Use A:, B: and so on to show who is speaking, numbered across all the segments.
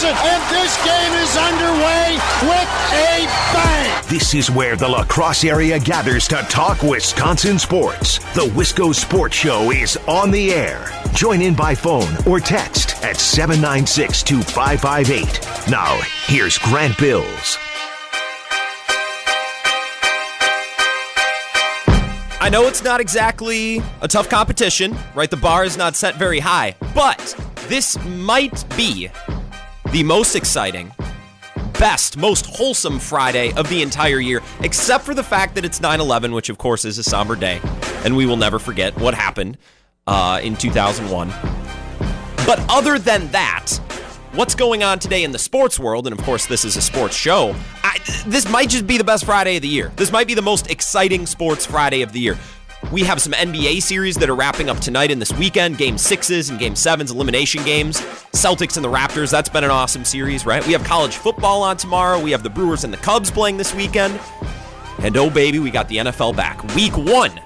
A: Johnson, and this game is underway with a bang.
B: This is where the La Crosse area gathers to talk Wisconsin sports. The Wisco Sports Show is on the air. Join in by phone or text at 796 2558. Now, here's Grant Bills.
C: I know it's not exactly a tough competition, right? The bar is not set very high, but this might be the most exciting, best, most wholesome Friday of the entire year, except for the fact that it's 9 11, which of course is a somber day, and we will never forget what happened uh, in 2001. But other than that, what's going on today in the sports world, and of course, this is a sports show, I, this might just be the best Friday of the year. This might be the most exciting sports Friday of the year. We have some NBA series that are wrapping up tonight and this weekend game sixes and game sevens, elimination games. Celtics and the Raptors, that's been an awesome series, right? We have college football on tomorrow. We have the Brewers and the Cubs playing this weekend. And oh, baby, we got the NFL back. Week one,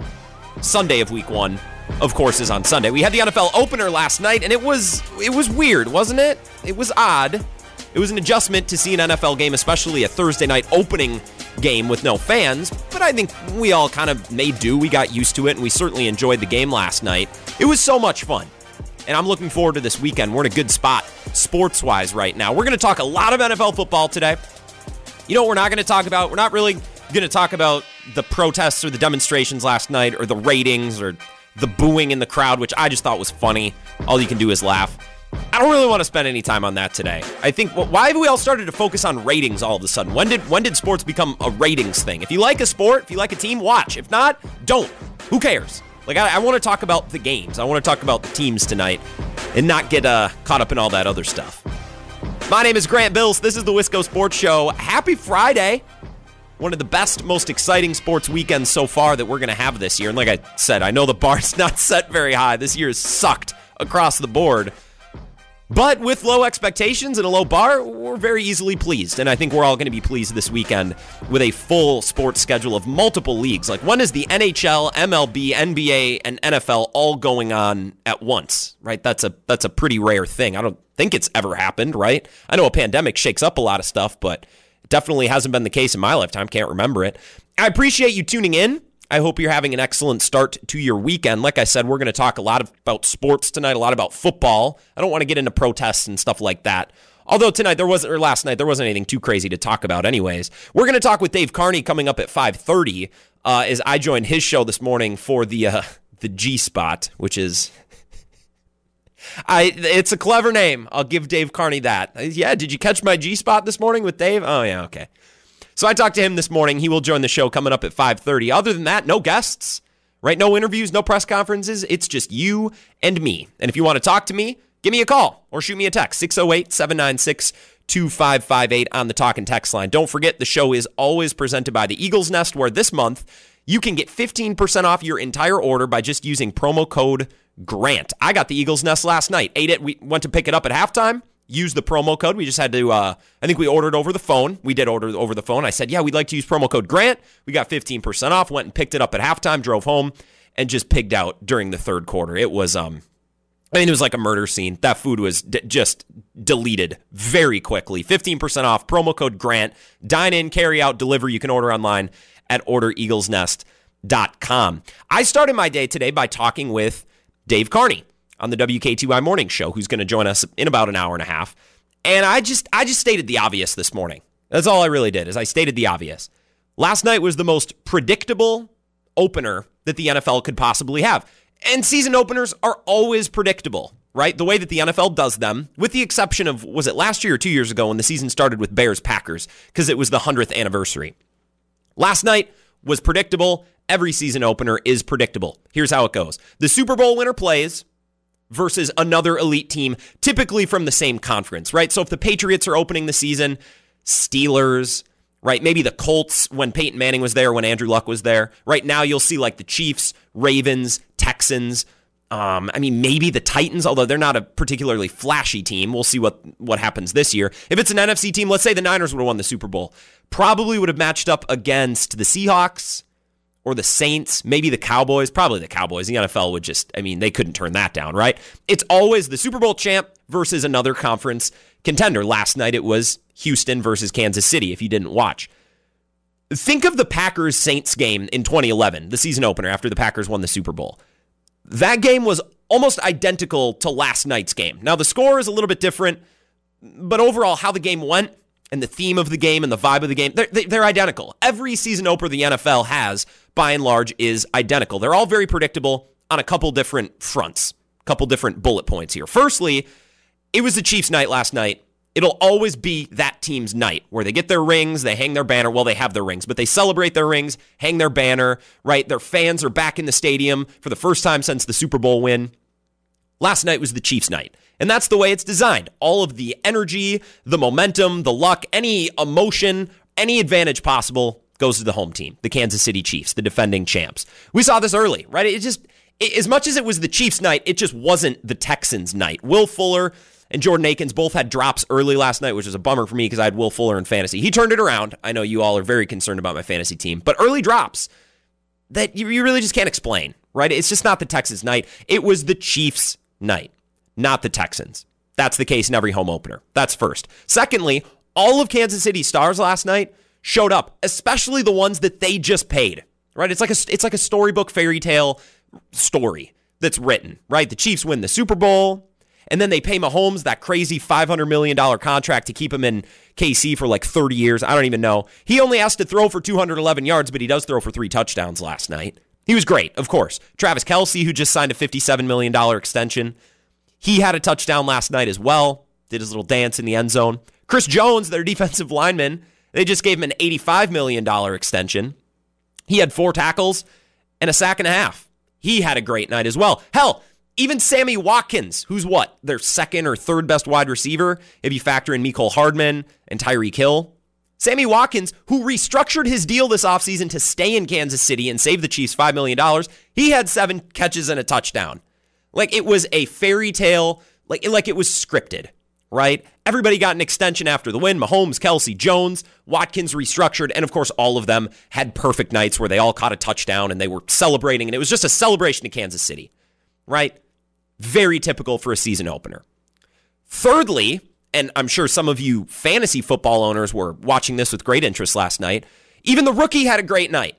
C: Sunday of week one, of course, is on Sunday. We had the NFL opener last night, and it was it was weird, wasn't it? It was odd. It was an adjustment to see an NFL game, especially a Thursday night opening game with no fans, but I think we all kind of made do. We got used to it, and we certainly enjoyed the game last night. It was so much fun. And I'm looking forward to this weekend. We're in a good spot sports wise right now. We're going to talk a lot of NFL football today. You know what we're not going to talk about? We're not really going to talk about the protests or the demonstrations last night or the ratings or the booing in the crowd, which I just thought was funny. All you can do is laugh. I don't really want to spend any time on that today. I think why have we all started to focus on ratings all of a sudden? When did when did sports become a ratings thing? If you like a sport, if you like a team, watch. If not, don't. Who cares? Like I, I want to talk about the games. I want to talk about the teams tonight, and not get uh, caught up in all that other stuff. My name is Grant Bills. This is the Wisco Sports Show. Happy Friday one of the best, most exciting sports weekends so far that we're going to have this year. And like I said, I know the bar's not set very high. This year has sucked across the board. But with low expectations and a low bar, we're very easily pleased. And I think we're all going to be pleased this weekend with a full sports schedule of multiple leagues. Like, when is the NHL, MLB, NBA, and NFL all going on at once? Right? That's a that's a pretty rare thing. I don't think it's ever happened, right? I know a pandemic shakes up a lot of stuff, but it definitely hasn't been the case in my lifetime. Can't remember it. I appreciate you tuning in. I hope you're having an excellent start to your weekend. Like I said, we're going to talk a lot about sports tonight, a lot about football. I don't want to get into protests and stuff like that. Although tonight there wasn't, or last night there wasn't anything too crazy to talk about. Anyways, we're going to talk with Dave Carney coming up at 5:30 uh, as I joined his show this morning for the uh, the G Spot, which is I it's a clever name. I'll give Dave Carney that. Yeah, did you catch my G Spot this morning with Dave? Oh yeah, okay. So I talked to him this morning. He will join the show coming up at 5:30. Other than that, no guests, right? No interviews, no press conferences. It's just you and me. And if you want to talk to me, give me a call or shoot me a text 608-796 2558 on the talk and text line. Don't forget the show is always presented by the Eagles Nest where this month you can get 15% off your entire order by just using promo code GRANT. I got the Eagles Nest last night. Ate it. We went to pick it up at halftime use the promo code. We just had to, uh, I think we ordered over the phone. We did order over the phone. I said, yeah, we'd like to use promo code Grant. We got 15% off, went and picked it up at halftime, drove home, and just pigged out during the third quarter. It was, um, I mean, it was like a murder scene. That food was d- just deleted very quickly. 15% off, promo code Grant. Dine in, carry out, deliver. You can order online at ordereaglesnest.com. I started my day today by talking with Dave Carney on the WKTY Morning Show, who's going to join us in about an hour and a half. And I just I just stated the obvious this morning. That's all I really did is I stated the obvious. Last night was the most predictable opener that the NFL could possibly have. And season openers are always predictable, right? The way that the NFL does them, with the exception of was it last year or 2 years ago when the season started with Bears Packers because it was the 100th anniversary. Last night was predictable. Every season opener is predictable. Here's how it goes. The Super Bowl winner plays versus another elite team, typically from the same conference, right? So if the Patriots are opening the season, Steelers, right? Maybe the Colts when Peyton Manning was there, when Andrew Luck was there. Right now, you'll see like the Chiefs, Ravens, Texans. Um, I mean, maybe the Titans, although they're not a particularly flashy team. We'll see what what happens this year. If it's an NFC team, let's say the Niners would have won the Super Bowl, probably would have matched up against the Seahawks, or the Saints, maybe the Cowboys, probably the Cowboys. The NFL would just, I mean, they couldn't turn that down, right? It's always the Super Bowl champ versus another conference contender. Last night it was Houston versus Kansas City, if you didn't watch. Think of the Packers Saints game in 2011, the season opener after the Packers won the Super Bowl. That game was almost identical to last night's game. Now, the score is a little bit different, but overall, how the game went and the theme of the game and the vibe of the game, they're, they're identical. Every season opener the NFL has, by and large, is identical. They're all very predictable on a couple different fronts, a couple different bullet points here. Firstly, it was the Chiefs' night last night. It'll always be that team's night where they get their rings, they hang their banner. Well, they have their rings, but they celebrate their rings, hang their banner, right? Their fans are back in the stadium for the first time since the Super Bowl win. Last night was the Chiefs' night. And that's the way it's designed. All of the energy, the momentum, the luck, any emotion, any advantage possible goes to the home team, the Kansas City Chiefs, the defending champs. We saw this early, right? It just, as much as it was the Chiefs' night, it just wasn't the Texans' night. Will Fuller and Jordan Akins both had drops early last night, which was a bummer for me because I had Will Fuller in fantasy. He turned it around. I know you all are very concerned about my fantasy team, but early drops that you, you really just can't explain, right? It's just not the Texans' night. It was the Chiefs' night, not the Texans. That's the case in every home opener. That's first. Secondly, all of Kansas City stars last night showed up, especially the ones that they just paid. Right? It's like a it's like a storybook fairy tale story that's written, right? The Chiefs win the Super Bowl, and then they pay Mahomes that crazy $500 million contract to keep him in KC for like 30 years. I don't even know. He only has to throw for 211 yards, but he does throw for three touchdowns last night. He was great, of course. Travis Kelce, who just signed a $57 million extension, he had a touchdown last night as well, did his little dance in the end zone. Chris Jones, their defensive lineman, they just gave him an $85 million extension. He had four tackles and a sack and a half. He had a great night as well. Hell, even Sammy Watkins, who's what, their second or third best wide receiver, if you factor in Mecole Hardman and Tyreek Hill. Sammy Watkins, who restructured his deal this offseason to stay in Kansas City and save the Chiefs $5 million, he had seven catches and a touchdown. Like it was a fairy tale, like, like it was scripted, right? Everybody got an extension after the win. Mahomes, Kelce, Jones, Watkins restructured, and of course, all of them had perfect nights where they all caught a touchdown and they were celebrating, and it was just a celebration to Kansas City, right? Very typical for a season opener. Thirdly, and I'm sure some of you fantasy football owners were watching this with great interest last night, even the rookie had a great night.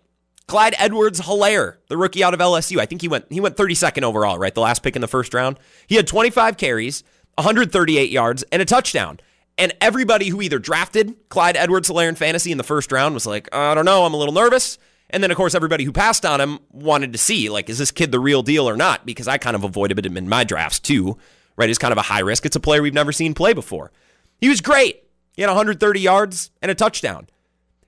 C: Clyde Edwards Helaire, the rookie out of LSU. I think he went he went 32nd overall, right? The last pick in the first round. He had 25 carries, 138 yards, and a touchdown. And everybody who either drafted Clyde Edwards Helaire in fantasy in the first round was like, I don't know, I'm a little nervous. And then, of course, everybody who passed on him wanted to see, like, is this kid the real deal or not? Because I kind of avoided him in my drafts too, right? He's kind of a high risk. It's a player we've never seen play before. He was great. He had 130 yards and a touchdown.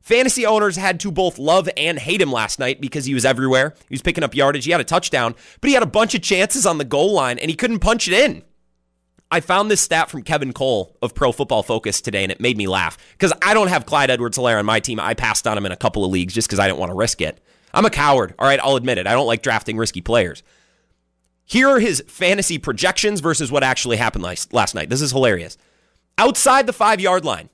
C: Fantasy owners had to both love and hate him last night because he was everywhere. He was picking up yardage. He had a touchdown, but he had a bunch of chances on the goal line and he couldn't punch it in. I found this stat from Kevin Cole of Pro Football Focus today, and it made me laugh because I don't have Clyde Edwards Helaire on my team. I passed on him in a couple of leagues just because I didn't want to risk it. I'm a coward. All right, I'll admit it. I don't like drafting risky players. Here are his fantasy projections versus what actually happened last night. This is hilarious. Outside the five yard line,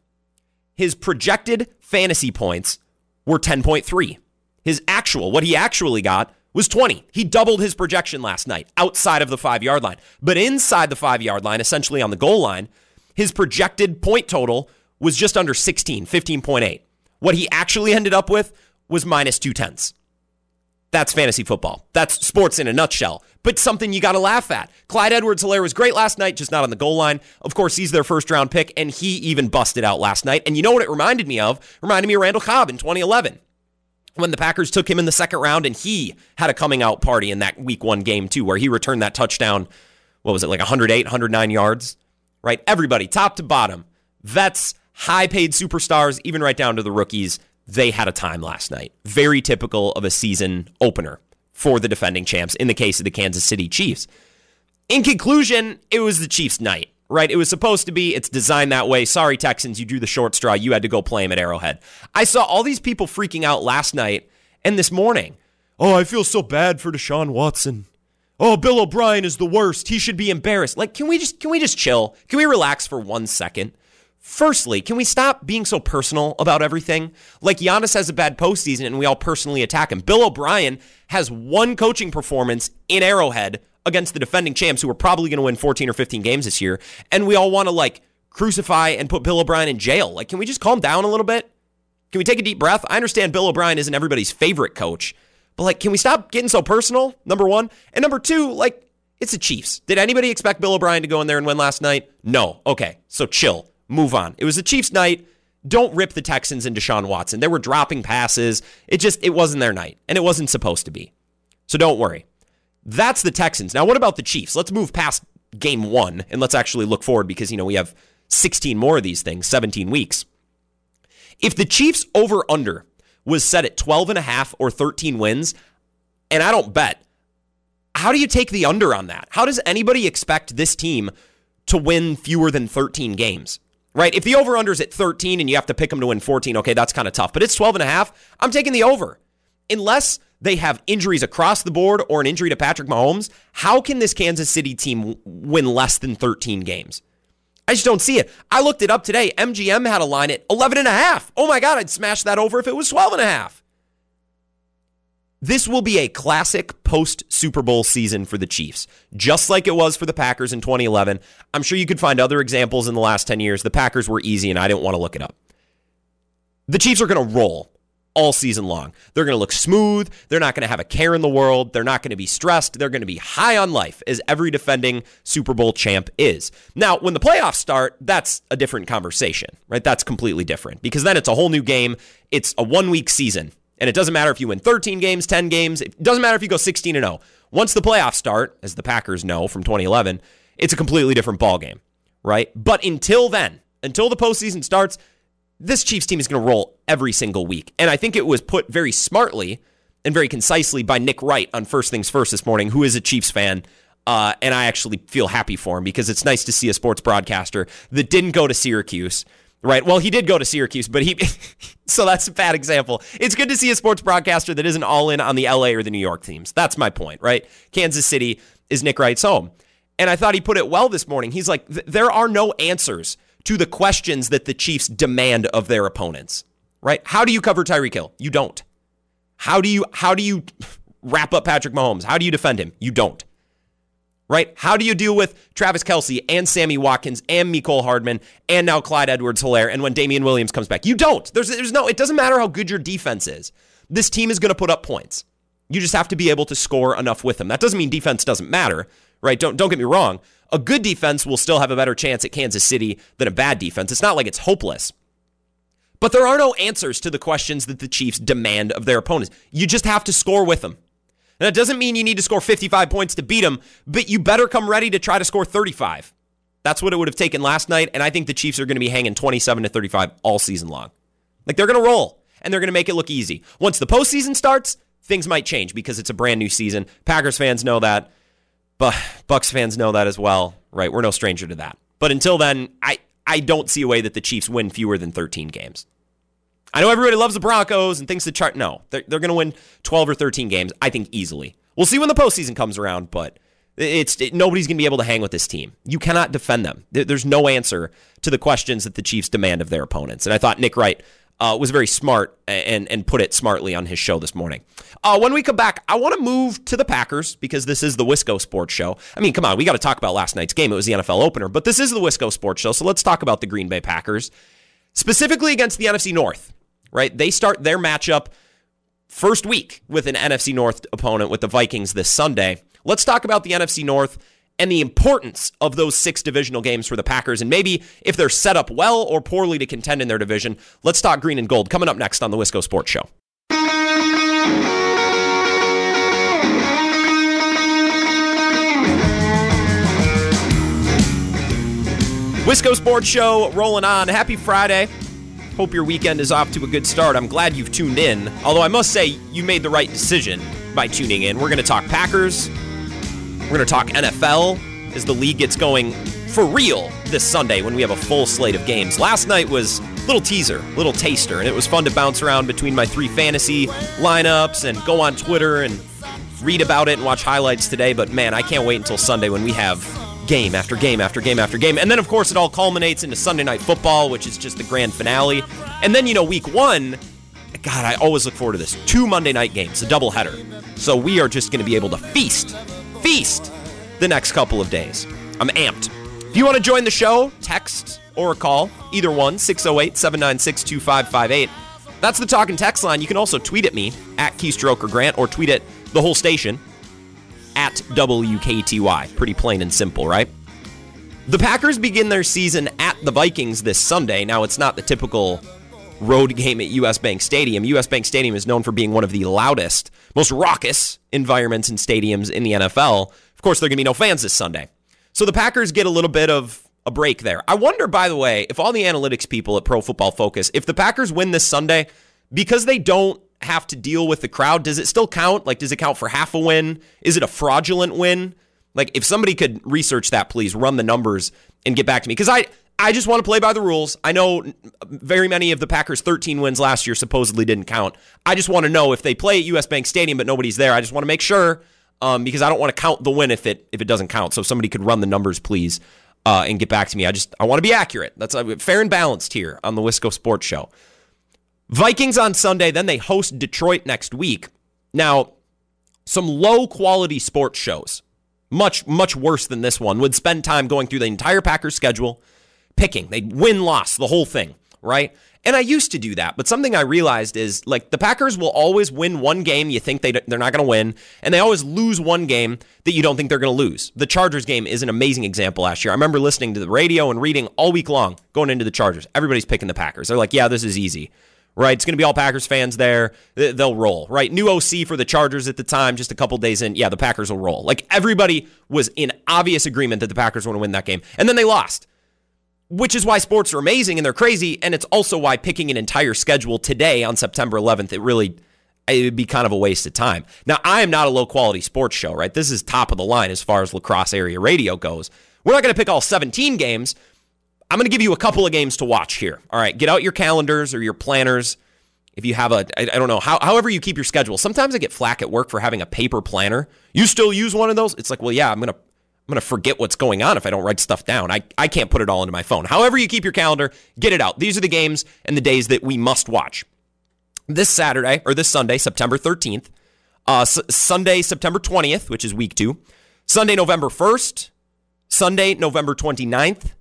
C: his projected fantasy points were 10.3. His actual, what he actually got, was 20. He doubled his projection last night outside of the five yard line. But inside the five yard line, essentially on the goal line, his projected point total was just under 16, 15.8. What he actually ended up with was minus two tenths. That's fantasy football. That's sports in a nutshell, but something you got to laugh at. Clyde Edwards Helaire was great last night, just not on the goal line. Of course, he's their first round pick, and he even busted out last night. And you know what it reminded me of? Reminded me of Randall Cobb in 2011 when the Packers took him in the second round and he had a coming out party in that week one game too, where he returned that touchdown. What was it, like 108, 109 yards? Right? Everybody, top to bottom, vets, high paid superstars, even right down to the rookies, they had a time last night. Very typical of a season opener for the defending champs in the case of the Kansas City Chiefs. In conclusion, it was the Chiefs' night right? It was supposed to be, it's designed that way. Sorry, Texans, you drew the short straw. You had to go play him at Arrowhead. I saw all these people freaking out last night and this morning. Oh, I feel so bad for Deshaun Watson. Oh, Bill O'Brien is the worst. He should be embarrassed. Like, can we just can we just chill? Can we relax for one second? Firstly, can we stop being so personal about everything? Like Giannis has a bad postseason and we all personally attack him. Bill O'Brien has one coaching performance in Arrowhead against the defending champs who are probably going to win 14 or 15 games this year. And we all want to like crucify and put Bill O'Brien in jail. Like, can we just calm down a little bit? Can we take a deep breath? I understand Bill O'Brien isn't everybody's favorite coach, but like, can we stop getting so personal? Number one. And number two, like, it's the Chiefs. Did anybody expect Bill O'Brien to go in there and win last night? No. Okay. So chill. Move on. It was the Chiefs' night. Don't rip the Texans and Deshaun Watson. They were dropping passes. It just, it wasn't their night, and it wasn't supposed to be. So don't worry. That's the Texans. Now, what about the Chiefs? Let's move past game one and let's actually look forward because, you know, we have 16 more of these things, 17 weeks. If the Chiefs over under was set at 12 and a half or 13 wins, and I don't bet, how do you take the under on that? How does anybody expect this team to win fewer than 13 games? Right? If the over under is at 13 and you have to pick them to win 14, okay, that's kind of tough. But it's 12 and a half, I'm taking the over. Unless they have injuries across the board or an injury to Patrick Mahomes, how can this Kansas City team win less than 13 games? I just don't see it. I looked it up today. MGM had a line at 11 and a half. Oh my God, I'd smash that over if it was 12 and a half. This will be a classic post Super Bowl season for the Chiefs, just like it was for the Packers in 2011. I'm sure you could find other examples in the last 10 years. The Packers were easy, and I didn't want to look it up. The Chiefs are going to roll all season long. They're going to look smooth. They're not going to have a care in the world. They're not going to be stressed. They're going to be high on life, as every defending Super Bowl champ is. Now, when the playoffs start, that's a different conversation, right? That's completely different because then it's a whole new game. It's a one week season. And it doesn't matter if you win 13 games, 10 games. It doesn't matter if you go 16 and 0. Once the playoffs start, as the Packers know from 2011, it's a completely different ballgame, right? But until then, until the postseason starts, this Chiefs team is going to roll every single week. And I think it was put very smartly and very concisely by Nick Wright on First Things First this morning, who is a Chiefs fan. Uh, and I actually feel happy for him because it's nice to see a sports broadcaster that didn't go to Syracuse Right. Well, he did go to Syracuse, but he. so that's a bad example. It's good to see a sports broadcaster that isn't all in on the LA or the New York teams. That's my point, right? Kansas City is Nick Wright's home. And I thought he put it well this morning. He's like, there are no answers to the questions that the Chiefs demand of their opponents, right? How do you cover Tyreek Hill? You don't. How do you how do you wrap up Patrick Mahomes? How do you defend him? You don't right? How do you deal with Travis Kelce and Sammy Watkins and Mecole Hardman and now Clyde Edwards Helaire and when Damien Williams comes back? You don't. There's, there's no, it doesn't matter how good your defense is. This team is going to put up points. You just have to be able to score enough with them. That doesn't mean defense doesn't matter, right? Don't, don't get me wrong. A good defense will still have a better chance at Kansas City than a bad defense. It's not like it's hopeless. But there are no answers to the questions that the Chiefs demand of their opponents. You just have to score with them. That doesn't mean you need to score 55 points to beat them, but you better come ready to try to score 35. That's what it would have taken last night, and I think the Chiefs are going to be hanging 27 to 35 all season long. Like they're going to roll, and they're going to make it look easy. Once the postseason starts, things might change because it's a brand new season. Packers fans know that, but Bucks fans know that as well, right? We're no stranger to that. But until then, I I don't see a way that the Chiefs win fewer than 13 games. I know everybody loves the Broncos and thinks the chart. No, they're, they're going to win 12 or 13 games, I think, easily. We'll see when the postseason comes around, but it's it, nobody's going to be able to hang with this team. You cannot defend them. There, there's no answer to the questions that the Chiefs demand of their opponents. And I thought Nick Wright uh, was very smart and and put it smartly on his show this morning. Uh, when we come back, I want to move to the Packers because this is the Wisco Sports Show. I mean, come on, we got to talk about last night's game. It was the NFL opener, but this is the Wisco Sports Show, so let's talk about the Green Bay Packers specifically against the NFC North right? They start their matchup first week with an NFC North opponent with the Vikings this Sunday. Let's talk about the NFC North and the importance of those six divisional games for the Packers, and maybe if they're set up well or poorly to contend in their division. Let's talk green and gold coming up next on the Wisco Sports Show. Wisco Sports Show rolling on. Happy Friday. Hope your weekend is off to a good start. I'm glad you've tuned in. Although I must say, you made the right decision by tuning in. We're going to talk Packers. We're going to talk NFL as the league gets going for real this Sunday when we have a full slate of games. Last night was a little teaser, little taster, and it was fun to bounce around between my three fantasy lineups and go on Twitter and read about it and watch highlights today. But man, I can't wait until Sunday when we have game after game after game after game. And then, of course, it all culminates into Sunday Night Football, which is just the grand finale. And then, you know, week one, God, I always look forward to this. Two Monday night games, a doubleheader. So we are just going to be able to feast, feast the next couple of days. I'm amped. If you want to join the show, text or call, either one, 608 796 2558. That's the talk and text line. You can also tweet at me at Keystroke or Grant or tweet at the whole station at WKTY. Pretty plain and simple, right? The Packers begin their season at the Vikings this Sunday. Now, it's not the typical road game at US Bank Stadium. US Bank Stadium is known for being one of the loudest, most raucous environments and stadiums in the NFL. Of course, there are going to be no fans this Sunday. So the Packers get a little bit of a break there. I wonder, by the way, if all the analytics people at Pro Football Focus, if the Packers win this Sunday, because they don't have to deal with the crowd, does it still count? Like, does it count for half a win? Is it a fraudulent win? Like, if somebody could research that, please run the numbers and get back to me. Because I, I just want to play by the rules. I know very many of the Packers' 13 wins last year supposedly didn't count. I just want to know if they play at US Bank Stadium but nobody's there. I just want to make sure um, because I don't want to count the win if it if it doesn't count. So if somebody could run the numbers, please, uh, and get back to me. I just I want to be accurate. That's uh, fair and balanced here on the Wisco Sports Show. Vikings on Sunday, then they host Detroit next week. Now, some low quality sports shows, much much worse than this one, would spend time going through the entire Packers schedule, picking. They'd win loss the whole thing, right? And I used to do that, but something I realized is like the Packers will always win one game you think they they're not going to win, and they always lose one game that you don't think they're going to lose. The Chargers game is an amazing example last year. I remember listening to the radio and reading all week long going into the Chargers. Everybody's picking the Packers. They're like, "Yeah, this is easy." Right, it's going to be all Packers fans there. They'll roll. Right, new OC for the Chargers at the time, just a couple days in. Yeah, the Packers will roll. Like everybody was in obvious agreement that the Packers want to win that game, and then they lost which is why sports are amazing and they're crazy. And it's also why picking an entire schedule today on September 11th, it really it would be kind of a waste of time. Now, I am not a low quality sports show, right? This is top of the line as far as La Crosse area radio goes. We're not going to pick all 17 games. I'm going to give you a couple of games to watch here. All right, get out your calendars or your planners. If you have a, I, I don't know, how, however you keep your schedule. Sometimes I get flack at work for having a paper planner. You still use one of those? It's like, well, yeah, I'm going to I'm going to forget what's going on if I don't write stuff down. I, I can't put it all into my phone. However, you keep your calendar, get it out. These are the games and the days that we must watch. This Saturday, or this Sunday, September 13th, uh, S- Sunday, September 20th, which is week two, Sunday, November 1st, Sunday, November 29th,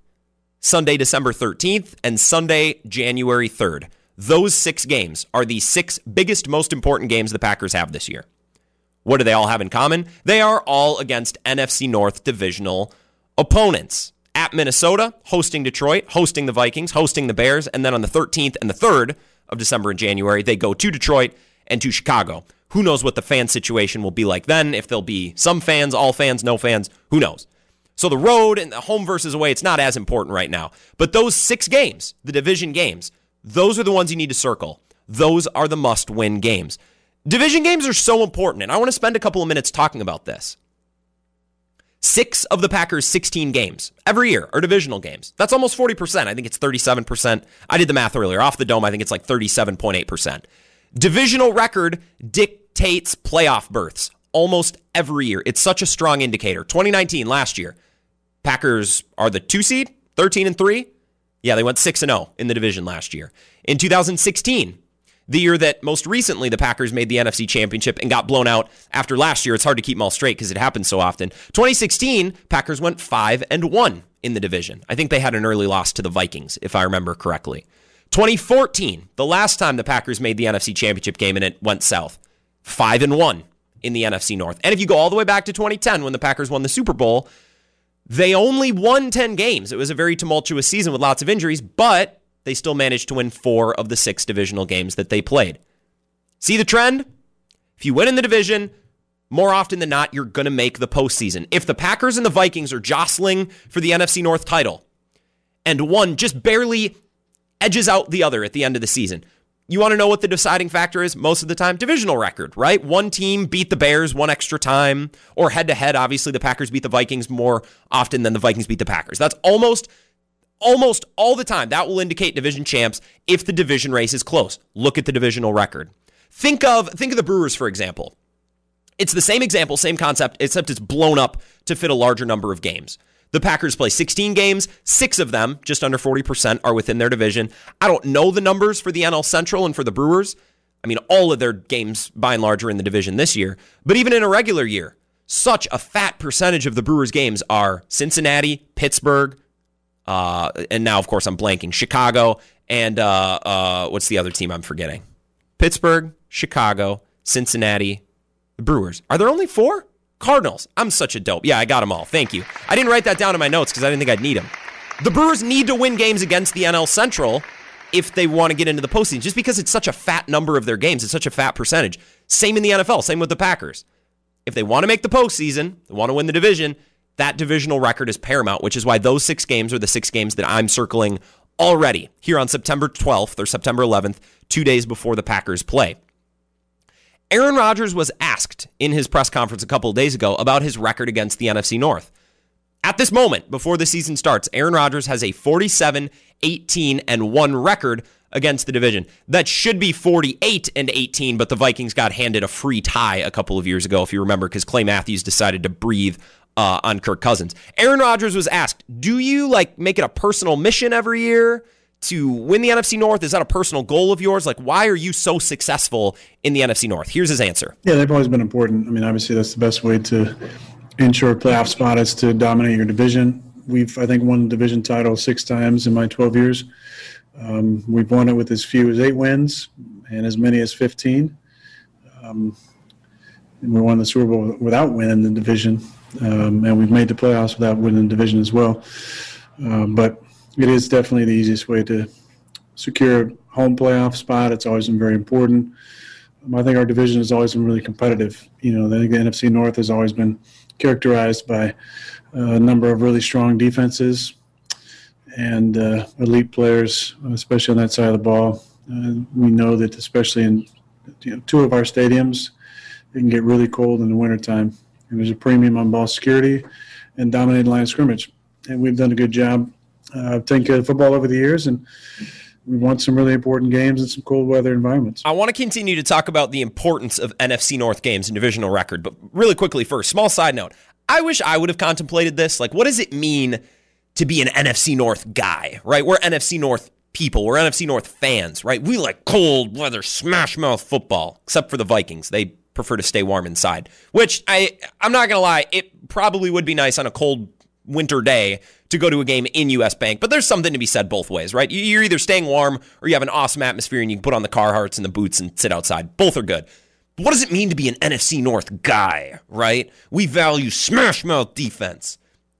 C: Sunday, December 13th, and Sunday, January 3rd. Those six games are the six biggest, most important games the Packers have this year. What do they all have in common? They are all against NFC North divisional opponents. At Minnesota, hosting Detroit, hosting the Vikings, hosting the Bears, and then on the 13th and the 3rd of December and January, they go to Detroit and to Chicago. Who knows what the fan situation will be like then? If there'll be some fans, all fans, no fans, who knows? So the road and the home versus away, it's not as important right now. But those six games, the division games, those are the ones you need to circle. Those are the must win games. Division games are so important, and I want to spend a couple of minutes talking about this. Six of the Packers' 16 games every year are divisional games. That's almost 40%. I think it's 37%. I did the math earlier. Off the dome, I think it's like 37.8%. Divisional record dictates playoff berths almost every year. It's such a strong indicator. 2019, last year, Packers are the two seed, 13 and 3. Yeah, they went 6 and 0 in the division last year. In 2016, the year that most recently the Packers made the NFC Championship and got blown out after last year. It's hard to keep them all straight because it happens so often. 2016, Packers went 5 and 1 in the division. I think they had an early loss to the Vikings, if I remember correctly. 2014, the last time the Packers made the NFC Championship game and it went south. 5 and 1 in the NFC North. And if you go all the way back to 2010 when the Packers won the Super Bowl, they only won 10 games. It was a very tumultuous season with lots of injuries, but they still managed to win four of the six divisional games that they played. See the trend? If you win in the division, more often than not, you're going to make the postseason. If the Packers and the Vikings are jostling for the NFC North title, and one just barely edges out the other at the end of the season, you want to know what the deciding factor is most of the time? Divisional record, right? One team beat the Bears one extra time, or head to head. Obviously, the Packers beat the Vikings more often than the Vikings beat the Packers. That's almost almost all the time. That will indicate division champs if the division race is close. Look at the divisional record. Think of think of the Brewers for example. It's the same example, same concept, except it's blown up to fit a larger number of games. The Packers play 16 games, six of them, just under 40%, are within their division. I don't know the numbers for the NL Central and for the Brewers. I mean, all of their games, by and large, are in the division this year. But even in a regular year, such a fat percentage of the Brewers' games are Cincinnati, Pittsburgh, uh, and now of course I'm blanking. Chicago and uh, uh, what's the other team I'm forgetting? Pittsburgh, Chicago, Cincinnati, the Brewers. Are there only four? Cardinals. I'm such a dope. Yeah, I got them all. Thank you. I didn't write that down in my notes because I didn't think I'd need them. The Brewers need to win games against the NL Central if they want to get into the postseason, just because it's such a fat number of their games. It's such a fat percentage. Same in the NFL, same with the Packers. If they want to make the postseason, they want to win the division, that divisional record is paramount, which is why those six games are the six games that I'm circling already here on September 12th or September 11th, two days before the Packers play. Aaron Rodgers was asked in his press conference a couple days ago about his record against the NFC North. At this moment, before the season starts, Aaron Rodgers has a 47, 18, and 1 record against the division. That should be 48 and 18, but the Vikings got handed a free tie a couple of years ago, if you remember, because Clay Matthews decided to breathe uh, on Kirk Cousins. Aaron Rodgers was asked, "Do you like make it a personal mission every year to win the NFC North? Is that a personal goal of yours? Like, why are you so successful in the NFC North?" Here's his answer.
D: Yeah, they've always been important. I mean, obviously, that's the best way to ensure a playoff spot is to dominate your division. We've, I think, won division title six times in my 12 years. Um, we've won it with as few as eight wins and as many as 15. Um, and we won the Super Bowl without winning the division um, and we've made the playoffs without winning the division as well. Um, but it is definitely the easiest way to secure a home playoff spot. It's always been very important. Um, I think our division has always been really competitive. You know, I think the NFC North has always been characterized by a number of really strong defenses and uh, elite players, especially on that side of the ball. Uh, we know that, especially in you know, two of our stadiums, it can get really cold in the wintertime and there's a premium on ball security and dominated line of scrimmage. And we've done a good job uh, taking care of football over the years, and we won some really important games in some cold weather environments.
C: I want to continue to talk about the importance of NFC North games and divisional record, but really quickly first, small side note. I wish I would have contemplated this. Like, what does it mean to be an NFC North guy, right? We're NFC North people. We're NFC North fans, right? We like cold weather, smash mouth football, except for the Vikings. They prefer to stay warm inside. Which I I'm not gonna lie, it probably would be nice on a cold winter day to go to a game in US Bank, but there's something to be said both ways, right? You're either staying warm or you have an awesome atmosphere and you can put on the Carhartts and the boots and sit outside. Both are good. But what does it mean to be an NFC North guy, right? We value smash mouth defense.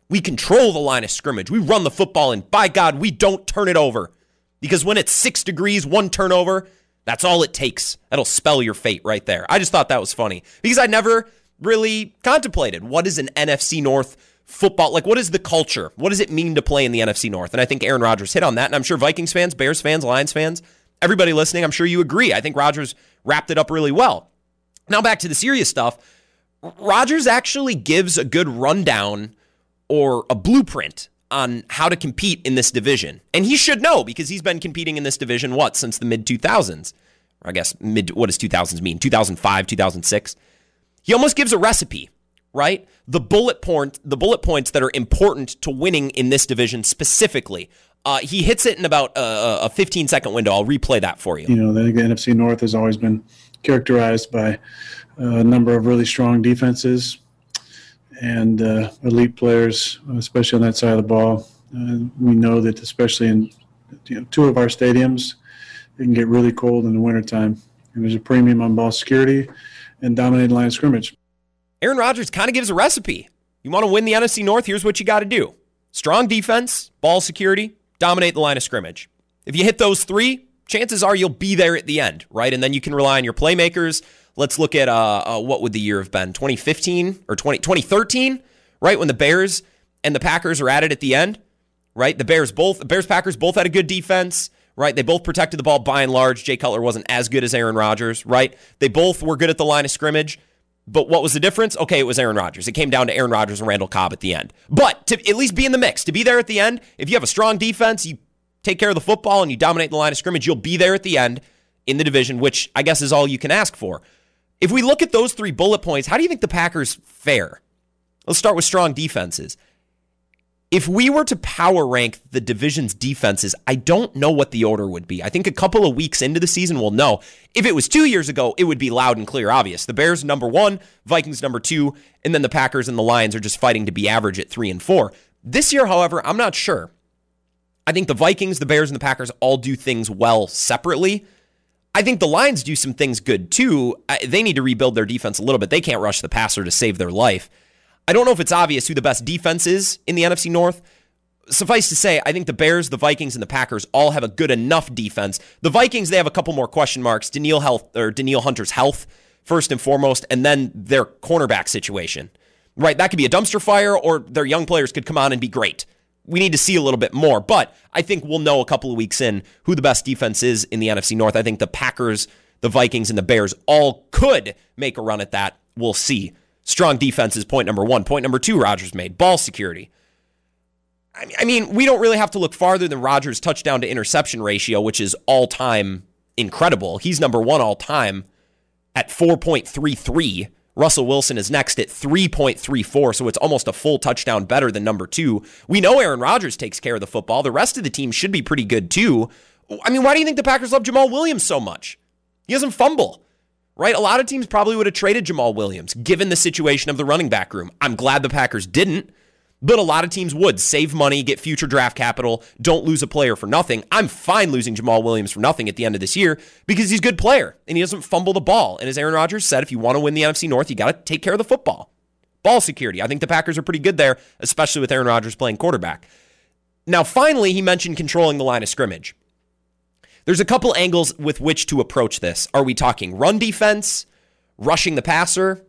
C: We control the line of scrimmage. We run the football and by God, we don't turn it over. Because when it's six degrees, one turnover, that's all it takes. That'll spell your fate right there. I just thought that was funny because I never really contemplated what is an NFC North football like what is the culture? What does it mean to play in the NFC North? And I think Aaron Rodgers hit on that and I'm sure Vikings fans, Bears fans, Lions fans, everybody listening, I'm sure you agree. I think Rodgers wrapped it up really well. Now back to the serious stuff. Rodgers actually gives a good rundown or a blueprint on how to compete in this division. And he should know because he's been competing in this division, what, since the mid 2000s? Or I guess mid, what does 2000s mean? 2005, 2006? He almost gives a recipe, right? The bullet point, the bullet points that are important to winning in this division specifically. Uh, he hits it in about a, a 15 second window. I'll replay that for you.
D: You know, the NFC North has always been characterized by a number of really strong defenses and uh, elite players, especially on that side of the ball. Uh, we know that, especially in you know, two of our stadiums, it can get really cold in the wintertime. And there's a premium on ball security and dominating line of scrimmage.
C: Aaron Rodgers kind of gives a recipe. You want to win the NFC North? Here's what you got to do strong defense, ball security, dominate the line of scrimmage. If you hit those three, chances are you'll be there at the end, right? And then you can rely on your playmakers Let's look at uh, uh, what would the year have been? 2015 or 20, 2013, right? When the Bears and the Packers are at it at the end, right? The Bears both, the Bears Packers both had a good defense, right? They both protected the ball by and large. Jay Cutler wasn't as good as Aaron Rodgers, right? They both were good at the line of scrimmage. But what was the difference? Okay, it was Aaron Rodgers. It came down to Aaron Rodgers and Randall Cobb at the end. But to at least be in the mix, to be there at the end, if you have a strong defense, you take care of the football and you dominate the line of scrimmage, you'll be there at the end in the division, which I guess is all you can ask for. If we look at those three bullet points, how do you think the Packers fare? Let's start with strong defenses. If we were to power rank the division's defenses, I don't know what the order would be. I think a couple of weeks into the season we'll know. If it was two years ago, it would be loud and clear, obvious. The Bears number one, Vikings number two, and then the Packers and the Lions are just fighting to be average at three and four. This year, however, I'm not sure. I think the Vikings, the Bears, and the Packers all do things well separately. I think the Lions do some things good too. They need to rebuild their defense a little bit. They can't rush the passer to save their life. I don't know if it's obvious who the best defense is in the NFC North. Suffice to say, I think the Bears, the Vikings, and the Packers all have a good enough defense. The Vikings, they have a couple more question marks. Danielle health or Danielle Hunter's health, first and foremost, and then their cornerback situation. Right, that could be a dumpster fire, or their young players could come on and be great we need to see a little bit more. But I think we'll know a couple of weeks in who the best defense is in the NFC North. I think the Packers, the Vikings, and the Bears all could make a run at that. We'll see. Strong defense is point number one. Point number two, Rodgers made ball security. I mean, we don't really have to look farther than Rodgers' touchdown to interception ratio, which is all time incredible. He's number one all time at 4.33 Russell Wilson is next at 3.34, so it's almost a full touchdown better than number two. We know Aaron Rodgers takes care of the football. The rest of the team should be pretty good too. I mean, why do you think the Packers love Jamaal Williams so much? He doesn't fumble, right? A lot of teams probably would have traded Jamaal Williams given the situation of the running back room. I'm glad the Packers didn't. But a lot of teams would save money, get future draft capital, don't lose a player for nothing. I'm fine losing Jamaal Williams for nothing at the end of this year because he's a good player and he doesn't fumble the ball. And as Aaron Rodgers said, if you want to win the NFC North, you got to take care of the football. Ball security. I think the Packers are pretty good there, especially with Aaron Rodgers playing quarterback. Now, finally, he mentioned controlling the line of scrimmage. There's a couple angles with which to approach this. Are we talking run defense, rushing the passer?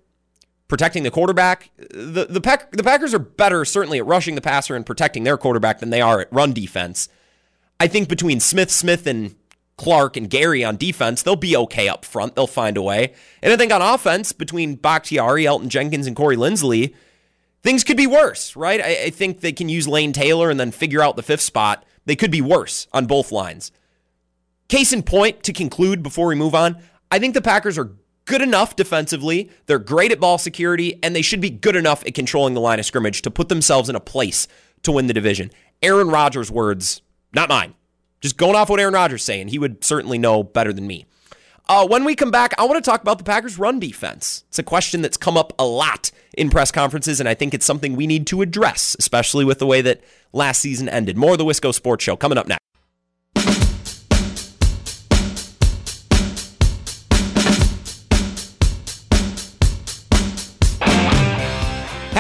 C: protecting the quarterback. The the, Pack, the Packers are better certainly at rushing the passer and protecting their quarterback than they are at run defense. I think between Smith, Smith, and Clark and Gary on defense, they'll be okay up front. They'll find a way. And I think on offense, between Bakhtiari, Elgton Jenkins, and Corey Linsley, things could be worse, right? I, I think they can use Lane Taylor and then figure out the fifth spot. They could be worse on both lines. Case in point, to conclude before we move on, I think the Packers are good enough defensively. They're great at ball security, and they should be good enough at controlling the line of scrimmage to put themselves in a place to win the division. Aaron Rodgers' words, not mine. Just going off what Aaron Rodgers saying. He would certainly know better than me. Uh, when we come back, I want to talk about the Packers' run defense. It's a question that's come up a lot in press conferences, and I think it's something we need to address, especially with the way that last season ended. More of the Wisco Sports Show coming up next.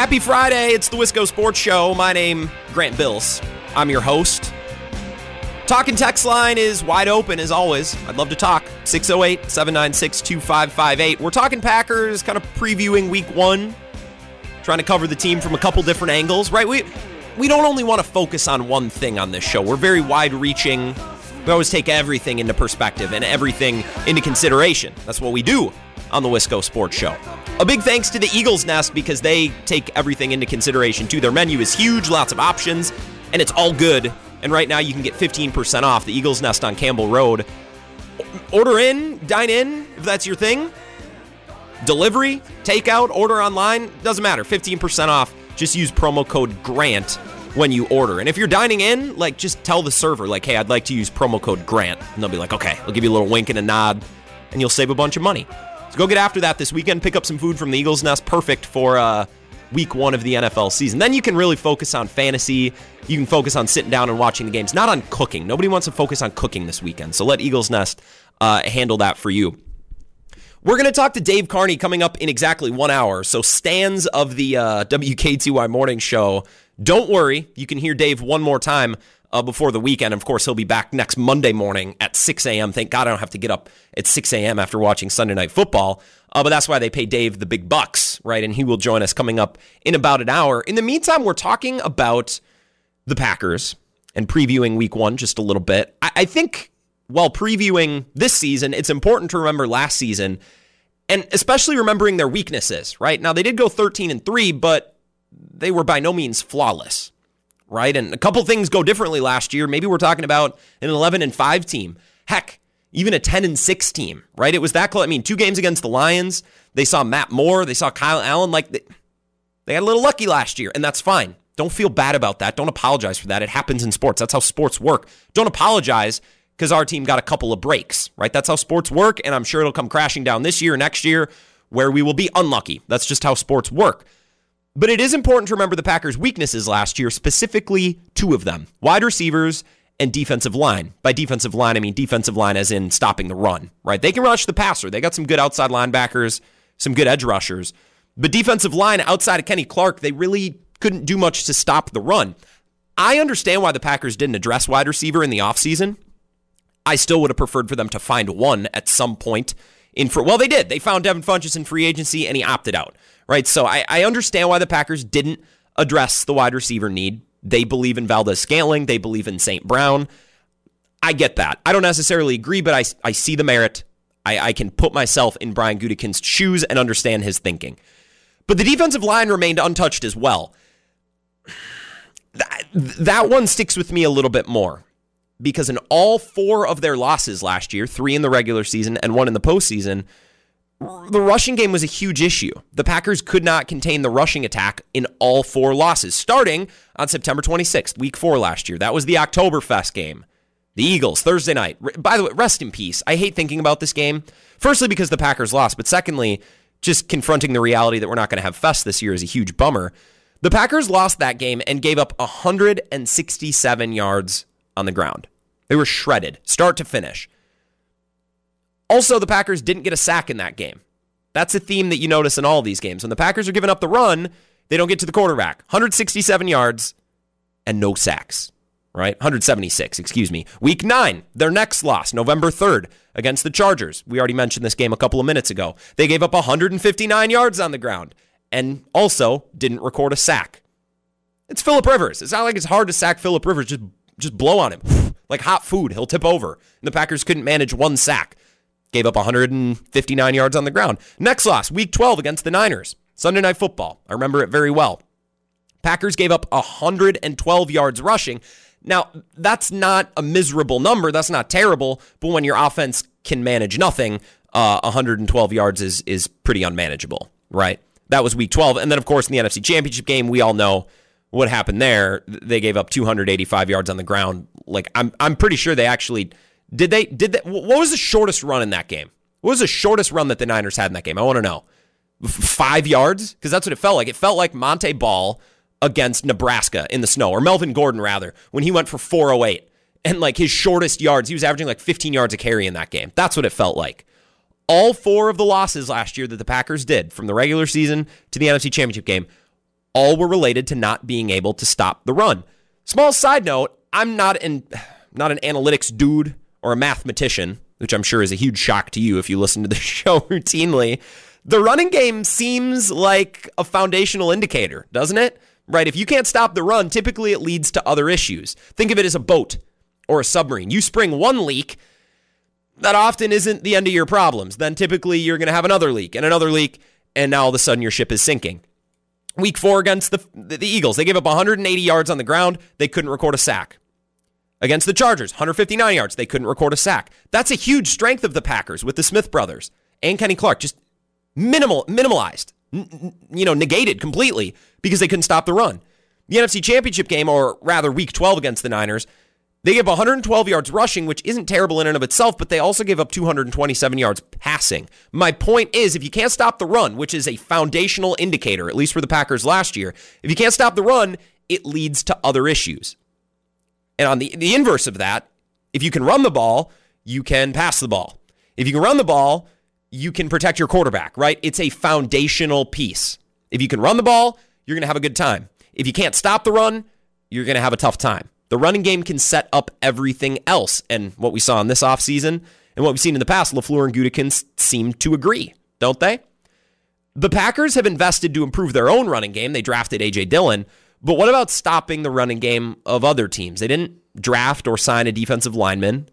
C: Happy Friday. It's the Wisco Sports Show. My name, Grant Bills. I'm your host. Talking text line is wide open as always. I'd love to talk. 608 796 2558. We're talking Packers, kind of previewing week one, trying to cover the team from a couple different angles, right? We, we don't only want to focus on one thing on this show, we're very wide reaching. We always take everything into perspective and everything into consideration. That's what we do on the Wisco Sports Show. A big thanks to the Eagles Nest because they take everything into consideration too. Their menu is huge, lots of options, and it's all good. And right now you can get 15% off the Eagles Nest on Campbell Road. Order in, dine in, if that's your thing. Delivery, takeout, order online, doesn't matter. 15% off. Just use promo code GRANT when you order. And if you're dining in, like just tell the server, like, hey, I'd like to use promo code GRANT. And they'll be like, okay, I'll give you a little wink and a nod, and you'll save a bunch of money. So go get after that this weekend. Pick up some food from the Eagles Nest. Perfect for uh, week one of the NFL season. Then you can really focus on fantasy. You can focus on sitting down and watching the games, not on cooking. Nobody wants to focus on cooking this weekend. So let Eagles Nest uh, handle that for you. We're going to talk to Dave Carney coming up in exactly one hour. So, stands of the uh, WKTY morning show. Don't worry, you can hear Dave one more time uh, before the weekend. Of course, he'll be back next Monday morning at 6 a.m. Thank God I don't have to get up at 6 a.m. after watching Sunday Night Football. Uh, but that's why they pay Dave the big bucks, right? And he will join us coming up in about an hour. In the meantime, we're talking about the Packers and previewing week one just a little bit. I, I think while previewing this season, it's important to remember last season and especially remembering their weaknesses, right? Now, they did go 13 and 3, but they were by no means flawless right? And a couple things go differently last year. Maybe we're talking about an 11 and 5 team. Heck, even a 10 and 6 team, right? It was that close. I mean, two games against the Lions. They saw Matt Moore, they saw Kyle Allen like they, they got a little lucky last year, and that's fine. Don't feel bad about that. Don't apologize for that. It happens in sports. That's how sports work. Don't apologize because our team got a couple of breaks, right? That's how sports work, and I'm sure it'll come crashing down this year, next year, where we will be unlucky. That's just how sports work. But it is important to remember the Packers' weaknesses last year, specifically two of them wide receivers and defensive line. By defensive line, I mean defensive line as in stopping the run, right? They can rush the passer. They got some good outside linebackers, some good edge rushers. But defensive line outside of Kenny Clark, they really couldn't do much to stop the run. I understand why the Packers didn't address wide receiver in the offseason. I still would have preferred for them to find one at some point in for well, they did. They found Devin Funchess in free agency and he opted out. Right. So I, I understand why the Packers didn't address the wide receiver need. They believe in Valdes-Scantling. They believe in St. Brown. I get that. I don't necessarily agree, but I, I see the merit. I, I can put myself in Brian Gutekunst's shoes and understand his thinking. But the defensive line remained untouched as well. That, that one sticks with me a little bit more because in all four of their losses last year, three in the regular season and one in the postseason, the rushing game was a huge issue. The Packers could not contain the rushing attack in all four losses, starting on September 26th, week four last year. That was the Oktoberfest game. The Eagles, Thursday night. By the way, rest in peace. I hate thinking about this game. Firstly, because the Packers lost, but secondly, just confronting the reality that we're not going to have Fest this year is a huge bummer. The Packers lost that game and gave up 167 yards on the ground. They were shredded, start to finish. Also, the Packers didn't get a sack in that game. That's a theme that you notice in all these games. When the Packers are giving up the run, they don't get to the quarterback. 167 yards and no sacks, right? 176, excuse me. Week nine, their next loss, November 3rd, against the Chargers. We already mentioned this game a couple of minutes ago. They gave up 159 yards on the ground and also didn't record a sack. It's Philip Rivers. It's not like it's hard to sack Philip Rivers. Just, just blow on him like hot food. He'll tip over. And the Packers couldn't manage one sack. Gave up 159 yards on the ground. Next loss, week 12 against the Niners. Sunday Night Football. I remember it very well. Packers gave up 112 yards rushing. Now, that's not a miserable number. That's not terrible. But when your offense can manage nothing, uh, 112 yards is is pretty unmanageable, right? That was week 12. And then, of course, in the NFC Championship game, we all know what happened there. They gave up 285 yards on the ground. Like, I'm, I'm pretty sure they actually did they did that? What was the shortest run in that game? What was the shortest run that the Niners had in that game? I want to know. Five yards? Because that's what it felt like. It felt like Monte Ball against Nebraska in the snow, or Melvin Gordon rather, when he went for 408. And like his shortest yards, he was averaging like 15 yards a carry in that game. That's what it felt like. All four of the losses last year that the Packers did, from the regular season to the NFC Championship game, all were related to not being able to stop the run. Small side note, I'm not an not an analytics dude or a mathematician, which I'm sure is a huge shock to you if you listen to the show routinely, the running game seems like a foundational indicator, doesn't it? Right? If you can't stop the run, typically it leads to other issues. Think of it as a boat or a submarine. You spring one leak, that often isn't the end of your problems. Then typically you're going to have another leak and another leak, and now all of a sudden your ship is sinking. Week four against the, the Eagles, they gave up 180 yards on the ground. They couldn't record a sack. Against the Chargers, 159 yards. They couldn't record a sack. That's a huge strength of the Packers with the Smith brothers and Kenny Clark. Just minimal, minimalized, n- you know, negated completely because they couldn't stop the run. The NFC Championship game, or rather Week 12 against the Niners, they gave 112 yards rushing, which isn't terrible in and of itself, but they also gave up 227 yards passing. My point is, if you can't stop the run, which is a foundational indicator, at least for the Packers last year, if you can't stop the run, it leads to other issues. And on the, the inverse of that, if you can run the ball, you can pass the ball. If you can run the ball, you can protect your quarterback, right? It's a foundational piece. If you can run the ball, you're going to have a good time. If you can't stop the run, you're going to have a tough time. The running game can set up everything else. And what we saw in this offseason and what we've seen in the past, LaFleur and Gutekunst seem to agree, don't they? The Packers have invested to improve their own running game. They drafted A.J. Dillon, but what about stopping the running game of other teams? They didn't draft or sign a defensive lineman.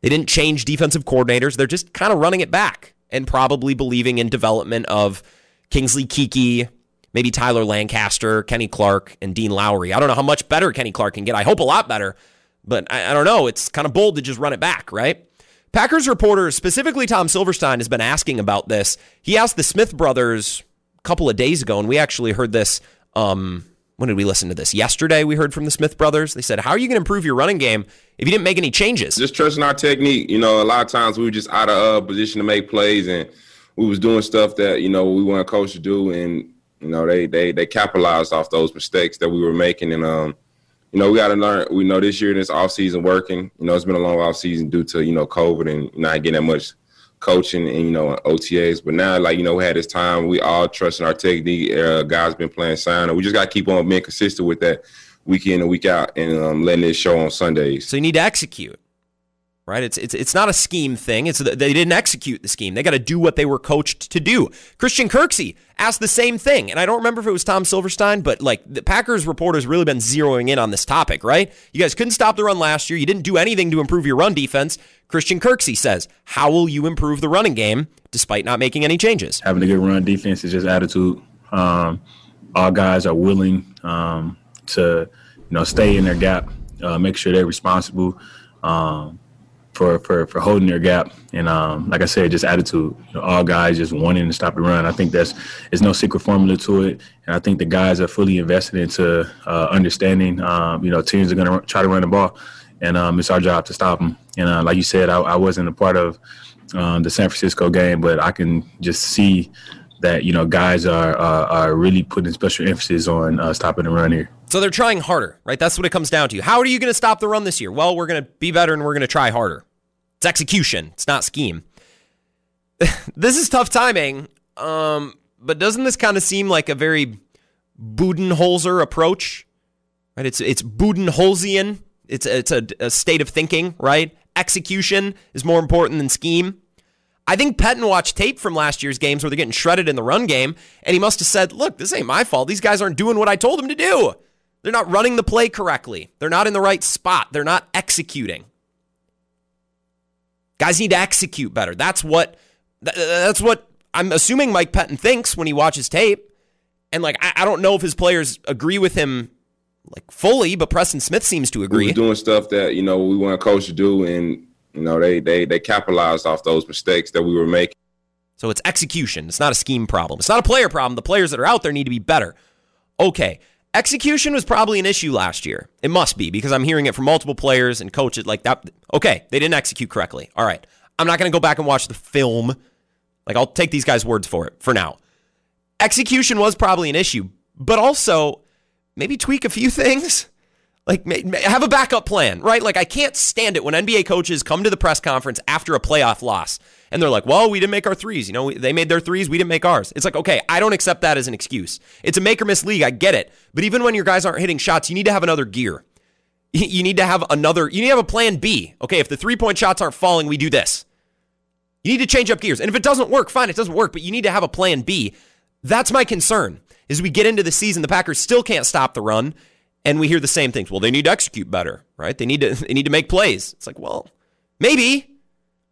C: They didn't change defensive coordinators. They're just kind of running it back and probably believing in development of Kingsley Keke, maybe Tyler Lancaster, Kenny Clark, and Dean Lowry. I don't know how much better Kenny Clark can get. I hope a lot better, but I, I don't know. It's kind of bold to just run it back, right? Packers reporter, specifically Tom Silverstein, has been asking about this. He asked the Smith brothers a couple of days ago, and we actually heard this um, when did we listen to this? Yesterday, we heard from the Smith brothers. They said, How are you going to improve your running game if you didn't make any changes?
E: Just trusting our technique. You know, a lot of times we were just out of uh, position to make plays and we was doing stuff that, you know, we want a coach to do. And, you know, they, they, they capitalized off those mistakes that we were making. And, um, you know, we got to learn. We know this year, this off season working. You know, it's been a long off season due to you know COVID and not getting that much coaching and you know OTAs. But now, like you know, we had this time. We all trusting our technique. Uh, guys been playing and we just got to keep on being consistent with that week in and week out, and um, letting it show on Sundays.
C: So you need to execute right? It's it's it's not a scheme thing. It's they didn't execute the scheme. They got to do what they were coached to do. Christian Kirksey asked the same thing, and I don't remember if it was Tom Silverstein, but like the Packers reporters really been zeroing in on this topic, right? You guys couldn't stop the run last year. You didn't do anything to improve your run defense. Christian Kirksey says, "How will you improve the running game despite not making any changes?"
F: Having a good run defense is just attitude. Um, all guys are willing um, to, you know, stay in their gap, uh, make sure they're responsible. Um, for for for holding their gap and um, like I said, just attitude. You know, all guys just wanting to stop the run. I think that's there's no secret formula to it, and I think the guys are fully invested into uh, understanding. Um, you know, teams are going to try to run the ball, and um, it's our job to stop them. And uh, like you said, I, I, wasn't a part of um, the San Francisco game, but I can just see that you know guys are are really putting special emphasis on uh, stopping the run here.
C: So they're trying harder, right? That's what it comes down to. How are you going to stop the run this year? Well, we're going to be better and we're going to try harder. It's execution. It's not scheme. this is tough timing. Um, but doesn't this kind of seem like a very Budenholzer approach? Right? It's it's Budenholzian. It's it's a, a state of thinking, right? Execution is more important than scheme. I think Pettine watched tape from last year's games where they're getting shredded in the run game, and he must have said, "Look, this ain't my fault. These guys aren't doing what I told them to do. They're not running the play correctly. They're not in the right spot. They're not executing." Guys need to execute better. That's what that's what I'm assuming Mike Pettine thinks when he watches tape. And like I, I don't know if his players agree with him like fully, but Preston Smith seems to agree.
E: We doing stuff that you know we want a coach to do, and you know they they they capitalized off those mistakes that we were making.
C: So it's execution. It's not a scheme problem. It's not a player problem. The players that are out there need to be better. Okay, Execution was probably an issue last year. It must be because I'm hearing it from multiple players and coaches like that. Okay, they didn't execute correctly. All right. I'm not going to go back and watch the film. Like, I'll take these guys' words for it for now. Execution was probably an issue, but also maybe tweak a few things. Like, have a backup plan, right? Like, I can't stand it when NBA coaches come to the press conference after a playoff loss and they're like, well, we didn't make our threes. You know, they made their threes, we didn't make ours. It's like, okay, I don't accept that as an excuse. It's a make or miss league. I get it. But even when your guys aren't hitting shots, you need to have another gear. You need to have another, you need to have a plan B. Okay, if the three point shots aren't falling, we do this. You need to change up gears. And if it doesn't work, fine, it doesn't work, but you need to have a plan B. That's my concern. Is we get into the season, the Packers still can't stop the run, and we hear the same things. Well, they need to execute better, right? They need to they need to make plays. It's like, well, maybe,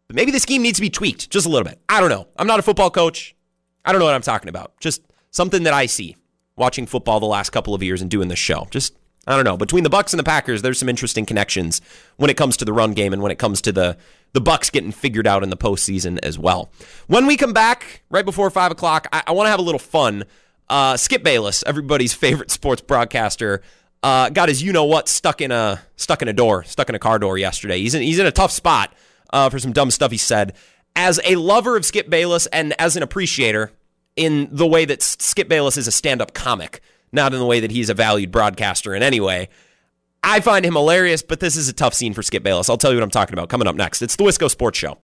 C: but maybe the scheme needs to be tweaked just a little bit. I don't know. I'm not a football coach. I don't know what I'm talking about. Just something that I see watching football the last couple of years and doing this show. Just I don't know. Between the Bucks and the Packers, there's some interesting connections when it comes to the run game and when it comes to the the Bucks getting figured out in the postseason as well. When we come back, right before five o'clock, I, I want to have a little fun. Uh, Skip Bayless, everybody's favorite sports broadcaster, uh, got his you know what stuck in a stuck in a door, stuck in a car door yesterday. He's in he's in a tough spot uh, for some dumb stuff he said. As a lover of Skip Bayless and as an appreciator in the way that Skip Bayless is a stand up comic, not in the way that he's a valued broadcaster in any way. I find him hilarious, but this is a tough scene for Skip Bayless. I'll tell you what I'm talking about coming up next. It's the Wisco Sports Show.